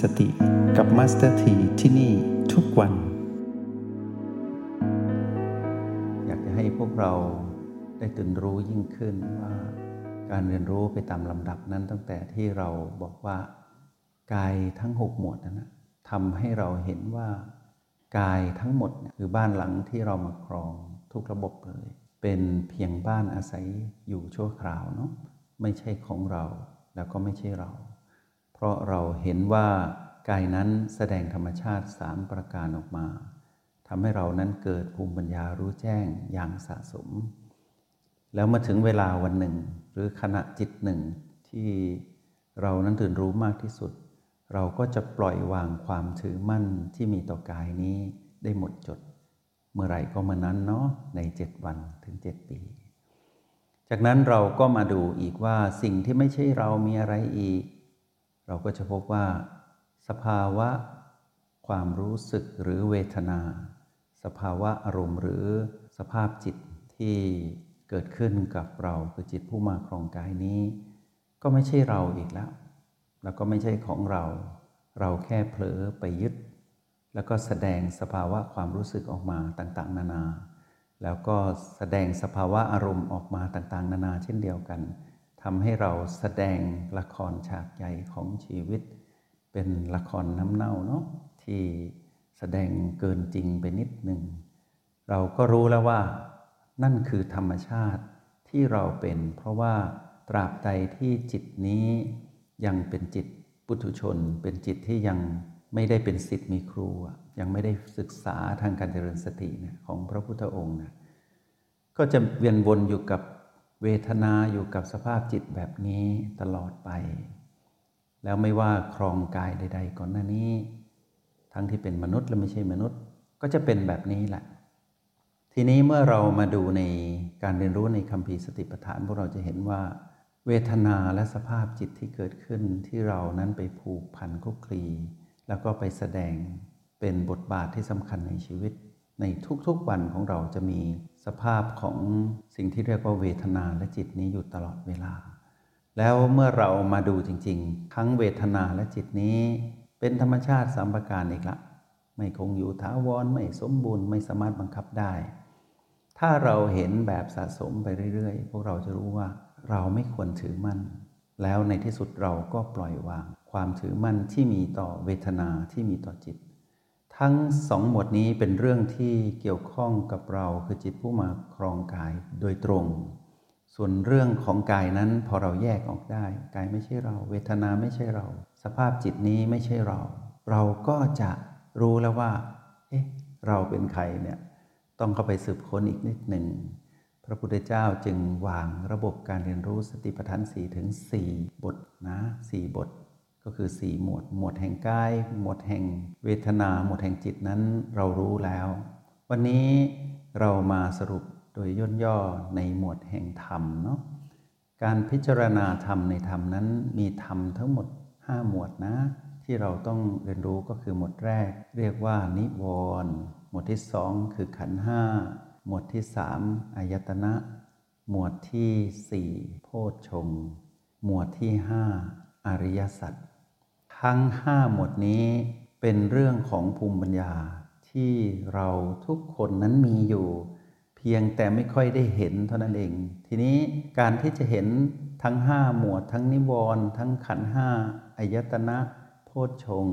สติกับมาสเตอร์ทีที่นี่ทุกวัน อยากจะให้พวกเราได้ตื่นรู้ยิ่งขึ้นว่า การเรียนรู้ไปตามลำดับนั้นตั้งแต่ที่เราบอกว่ากายทั้งหกหมวดนั้นนะทำให้เราเห็นว่ากายทั้งหมดคือบ้านหลังที่เรามาครองทุกระบบเลย เป็นเพียงบ้านอาศัยอยู่ชั่วคราวเนาะไม่ใช่ของเราแล้วก็ไม่ใช่เรา เพราะเราเห็นว่ากายนั้นแสดงธรรมชาติสามประการออกมาทำให้เรานั้นเกิดภูมิปัญญารู้แจ้งอย่างสะสม แล้วมาถึงเวลาวันหนึ่ง หรือขณะจิตหนึ่งที่เรานั้นตื่นรู้มากที่สุด เราก็จะปล่อยวางความถือมั่นที่มีต่อกายนี้ได้หมดจด เมื่อไหร่ก็เมื่อนั้นเนาะในเจ็ดวันถึงเจ็ดปี จากนั้นเราก็มาดูอีกว่าสิ่งที่ไม่ใช่เรามีอะไรอีก เราก็จะพบว่าสภาวะความรู้สึกหรือเวทนา สภาวะอารมณ์หรือสภาพจิตที่เกิดขึ้นกับเราคือจิตผู้มาครองกายนี้ ก็ไม่ใช่เราอีกแล้ว แล้วก็ไม่ใช่ของเรา เราแค่เผลอไปยึด แล้วก็แสดงสภาวะความรู้สึกออกมาต่างๆ นานา แล้วก็แสดงสภาวะอารมณ์ออกมาต่างๆ นานาเช่นเดียวกัน ทำให้เราแสดงละครฉากใหญ่ของชีวิต เป็นละครน้ำเน่าเนาะที่แสดงเกินจริงไปนิดหนึ่ง เราก็รู้แล้วว่า นั่นคือธรรมชาติที่เราเป็น เพราะว่าตราบใดที่จิตนี้ยังเป็นจิตปุถุชน เป็นจิตที่ยังไม่ได้เป็นสิทธิ์มีครู ยังไม่ได้ศึกษาทางการเจริญสติของพระพุทธองค์นะก็จะเวียนวนอยู่กับ เวทนาอยู่กับสภาพจิตแบบนี้ตลอดไป แล้วไม่ว่าครองกายใด ๆ ก่อนหน้านี้ ทั้งที่เป็นมนุษย์และไม่ใช่มนุษย์ ก็จะเป็นแบบนี้แหละ ทีนี้เมื่อเรามาดูในการเรียนรู้ในคำพีสติปัฏฐานพวกเราจะเห็นว่า เวทนาและสภาพจิตที่เกิดขึ้นที่เรานั้นไปผูกพันคุกคลี แล้วก็ไปแสดงเป็นบทบาทที่สำคัญในชีวิต ในทุกๆวันของเราจะมีสภาพของสิ่งที่เรียกว่าเวทนาและจิตนี้อยู่ตลอดเวลา แล้วเมื่อเรามาดูจริงๆ ทั้งเวทนาและจิตนี้ เป็นธรรมชาติสามประการอีกละไม่คงอยู่ท้าวรไม่สมบูรณ์ไม่สามารถบังคับได้ ถ้าเราเห็นแบบสะสมไปเรื่อยๆ พวกเราจะรู้ว่าเราไม่ควรถือมั่น แล้วในที่สุดเราก็ปล่อยวาง ความถือมั่นที่มีต่อเวทนาที่มีต่อจิต ทั้งสองหมวดนี้เป็นเรื่องที่เกี่ยวข้องกับเราคือจิตผู้มาครองกายโดยตรง ส่วนเรื่องของกายนั้นพอเราแยกออกได้กายไม่ใช่เรา เวทนาไม่ใช่เรา สภาพจิตนี้ไม่ใช่เรา เราก็จะรู้แล้วว่า เอ๊ะ เราเป็นใครเนี่ยต้องเข้าไปสืบค้นอีกนิดหนึ่งพระพุทธเจ้าจึงวางระบบการเรียนรู้สติปัฏฐานสี่ถึงสี่บทนะสี่บท ก็คือสี่หมวด หมวดแห่งกาย หมวดแห่งเวทนา หมวดแห่งจิตนั้นเรารู้แล้ว วันนี้เรามาสรุปโดยย่นย่อในหมวดแห่งธรรมเนาะ การพิจารณาธรรมในธรรมนั้นมีธรรมทั้งหมด 5 หมวดนะ ที่เราต้องเรียนรู้ก็คือหมวดแรก เรียกว่านิวรณ์หมวดที่สองคือขันห้า หมวดที่สามอายตนะ หมวดที่สี่โพชฌงหมวดที่ห้าอริยสัจ ทั้งห้าหมวดนี้เป็นเรื่องของภูมิปัญญาที่เราทุกคนนั้นมีอยู่ เพียงแต่ไม่ค่อยได้เห็นเท่านั้นเอง ทีนี้การที่จะเห็นทั้งห้าหมวด ทั้งนิวรณ์ทั้งขันห้าอายตนะ โพชฌง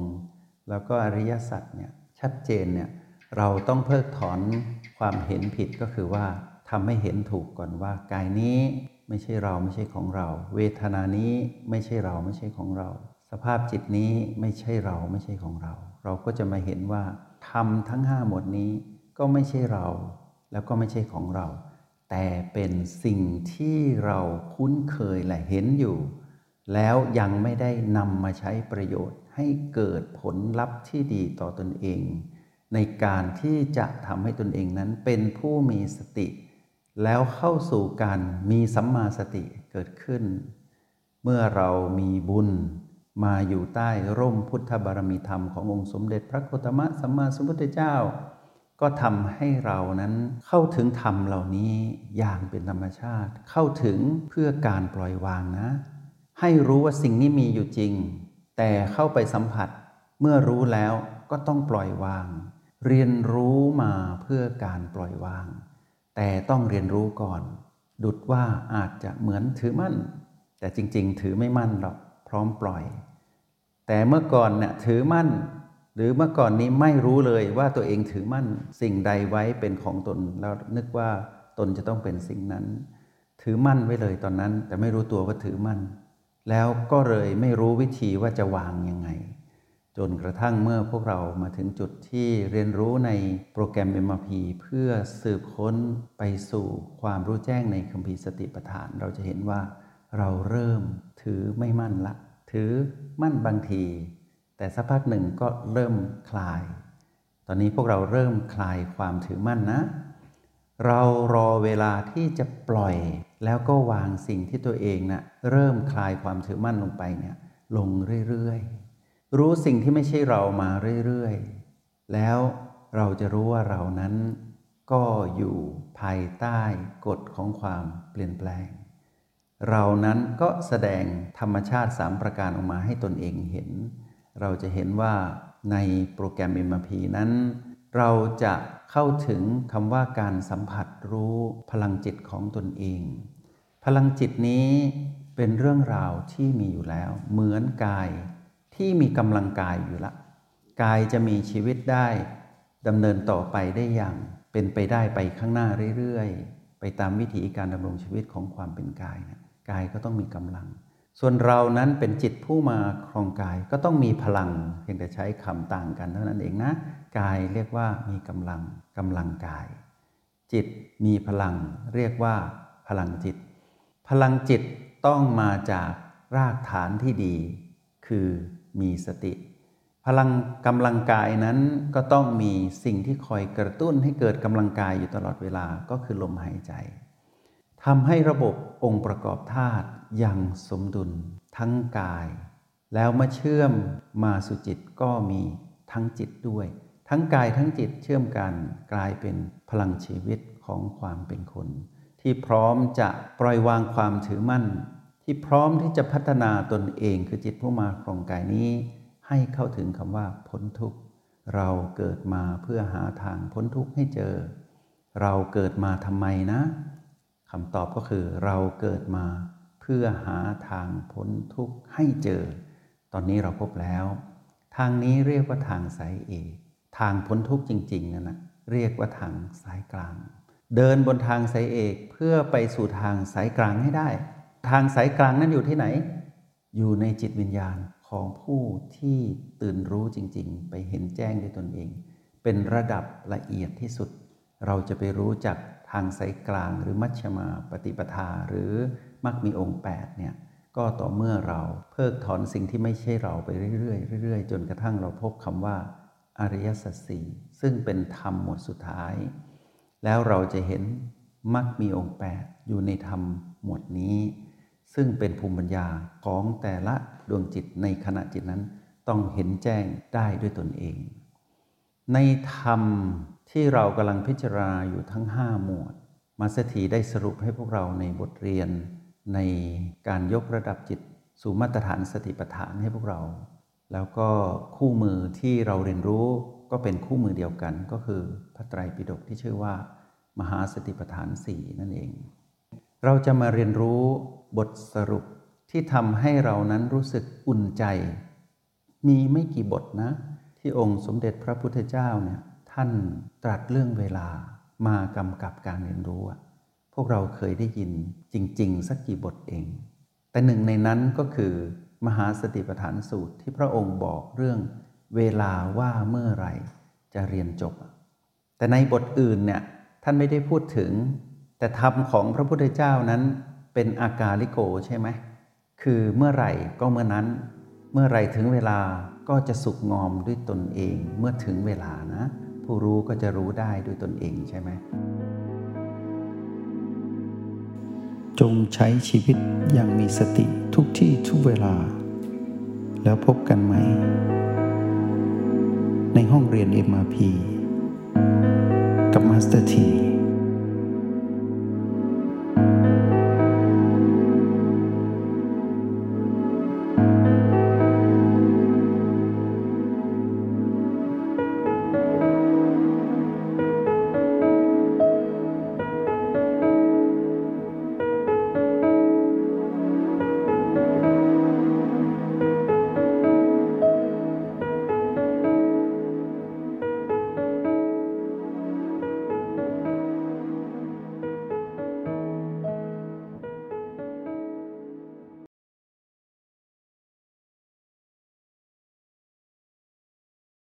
แล้วก็อริยสัจเนี่ยชัดเจนเนี่ยเราต้องเพิกถอนความเห็นผิดก็คือว่าทำให้เห็นถูกก่อนว่ากายนี้ไม่ใช่เราไม่ใช่ของเรา เวทนานี้ไม่ใช่เราไม่ใช่ของเรา สภาพจิตนี้ไม่ใช่เราไม่ใช่ของเรา เราก็จะมาเห็นว่าธรรมทั้งห้าหมดนี้ก็ไม่ใช่เรา แล้วก็ไม่ใช่ของเรา แต่เป็นสิ่งที่เราคุ้นเคยและเห็นอยู่ แล้วยังไม่ได้นำมาใช้ประโยชน์ ให้เกิดผลลัพธ์ที่ดีต่อตนเอง ในการที่จะทำให้ตนเองนั้นเป็นผู้มีสติ แล้วเข้าสู่การมีสัมมาสติเกิดขึ้น เมื่อเรามีบุญ มาอยู่ใต้ร่มพุทธบารมีธรรมขององค์สมเด็จพระโคตมะสัมมาสัมพุทธเจ้า ก็ทำให้เรานั้นเข้าถึงธรรมเหล่านี้อย่างเป็นธรรมชาติ เข้าถึงเพื่อการปล่อยวางนะ ให้รู้ว่าสิ่งนี้มีอยู่จริง แต่เข้าไปสัมผัส เมื่อรู้แล้วก็ต้องปล่อยวาง เรียนรู้มาเพื่อการปล่อยวาง แต่ต้องเรียนรู้ก่อน ดุดว่าอาจจะเหมือนถือมั่น แต่จริง ๆ ถือไม่มั่นหรอก ร้อมปล่อย แต่เมื่อก่อนเนี่ยถือมั่น หรือเมื่อก่อนนี้ไม่รู้เลยว่าตัวเองถือมั่นสิ่งใดไว้เป็นของตนแล้วนึกว่าตนจะต้องเป็นสิ่งนั้น ถือมั่นไว้เลยตอนนั้น แต่ไม่รู้ตัวว่าถือมั่น แล้วก็เลยไม่รู้วิธีว่าจะวางยังไง จนกระทั่งเมื่อพวกเรามาถึงจุดที่เรียนรู้ในโปรแกรม MRP เพื่อสืบค้นไปสู่ความรู้แจ้งในคัมภีร์สติปัฏฐาน เราจะเห็นว่าเราเริ่ม ถือไม่มั่นละ ถือมั่นบางที แต่สักพักหนึ่งก็เริ่มคลาย ตอนนี้พวกเราเริ่มคลายความถือมั่นนะ เรารอเวลาที่จะปล่อย แล้วก็วางสิ่งที่ตัวเองนะ่ะเริ่มคลายความถือมั่นลงไปเนี่ยลงเรื่อยๆ รู้สิ่งที่ไม่ใช่เรามาเรื่อยๆ แล้วเราจะรู้ว่าเรานั้นก็อยู่ภายใต้กฎของความเปลี่ยนแปลง เรานั้นก็แสดงธรรมชาติสามประการออกมาให้ตนเองเห็น เราจะเห็นว่าในโปรแกรม MRP นั้น เราจะเข้าถึงคำว่าการสัมผัสรู้พลังจิตของตนเอง พลังจิตนี้เป็นเรื่องราวที่มีอยู่แล้ว เหมือนกายที่มีกำลังกายอยู่ละ กายจะมีชีวิตได้ดำเนินต่อไปได้อย่าง เป็นไปได้ไปข้างหน้าเรื่อยๆ ไปตามวิถีการดำรงชีวิตของความเป็นกายนะ กายก็ต้องมีกำลัง ส่วนเรานั้นเป็นจิตผู้มาครองกายก็ต้องมีพลัง เพียงแต่ใช้คำต่างกันเท่านั้นเองนะ กายเรียกว่ามีกำลังกำลังกาย จิตมีพลัง เรียกว่าพลังจิต พลังจิตต้องมาจากรากฐานที่ดี คือมีสติ พลังกำลังกายนั้นก็ต้องมีสิ่งที่คอยกระตุ้นให้เกิดกำลังกายอยู่ตลอดเวลาก็คือลมหายใจ ทำให้ระบบองค์ประกอบธาตุยังสมดุลทั้งกาย แล้วมาเชื่อมมาสู่จิตก็มีทั้งจิตด้วย ทั้งกายทั้งจิตเชื่อมกันกลายเป็นพลังชีวิตของความเป็นคน ที่พร้อมจะปล่อยวางความถือมั่น ที่พร้อมที่จะพัฒนาตนเองคือจิตผู้มาครองกายนี้ ให้เข้าถึงคำว่าพ้นทุกข์เราเกิดมาเพื่อหาทางพ้นทุกข์ให้เจอ เราเกิดมาทำไมนะ คำตอบก็คือเราเกิดมาเพื่อหาทางพ้นทุกข์ให้เจอ ตอนนี้เราพบแล้ว ทางนี้เรียกว่าทางสายเอกทางพ้นทุกข์จริงๆนั่นนะเรียกว่าทางสายกลาง เดินบนทางสายเอกเพื่อไปสู่ทางสายกลางให้ได้ ทางสายกลางนั้นอยู่ที่ไหน อยู่ในจิตวิญญาณของผู้ที่ตื่นรู้จริง ๆ ไปเห็นแจ้งด้วยตนเอง เป็นระดับละเอียดที่สุด เราจะไปรู้จัก ทางสายกลางหรือมัชฌิมาปฏิปทาหรือมักมีองค์8เนี่ยก็ต่อเมื่อเราเพิกถอนสิ่งที่ไม่ใช่เราไปเรื่อยๆเรื่อยๆ จนกระทั่งเราพบคำว่า อริยสัจสี่ซึ่งเป็นธรรมหมวดสุดท้าย แล้วเราจะเห็นมักมีองค์ 8 อยู่ในธรรมหมวดนี้ ซึ่งเป็นภูมิปัญญาของแต่ละดวงจิตในขณะจิตนั้น ต้องเห็นแจ้งได้ด้วยตนเอง ในธรรมที่เรากำลังพิจารณาอยู่ทั้ง 5 หมวด มาสถีได้สรุปให้พวกเราในบทเรียน ในการยกระดับจิต สู่มาตรฐานสติปัฏฐานให้พวกเรา แล้วก็คู่มือที่เราเรียนรู้ก็เป็นคู่มือเดียวกัน ก็คือพระไตรปิฎกที่ชื่อว่า มหาสติปัฏฐานสี่นั่นเอง เราจะมาเรียนรู้บทสรุปที่ทำให้เรานั้นรู้สึกอุ่นใจ มีไม่กี่บทนะ ที่องค์สมเด็จพระพุทธเจ้าเนี่ยท่านตรัสเรื่องเวลามากำกับการเรียนรู้ พวกเราเคยได้ยินจริง ๆ สักกี่บทเอง แต่หนึ่งในนั้นก็คือมหาสติปัฏฐานสูตรที่พระองค์บอกเรื่องเวลาว่าเมื่อไรจะเรียนจบ แต่ในบทอื่นเนี่ยท่านไม่ได้พูดถึง แต่ธรรมของพระพุทธเจ้านั้นเป็นอากาลิโกใช่ไหม คือเมื่อไหร่ก็เมื่อนั้น เมื่อไหร่ถึงเวลาก็จะสุกงอมด้วยตนเองเมื่อถึงเวลานะ ผู้รู้ก็จะรู้ได้ด้วยตนเองใช่ไหมจงใช้ชีวิตอย่างมีสติทุกที่ทุกเวลา แล้วพบกันไหม ในห้องเรียน MRP กับมาสเตอร์ที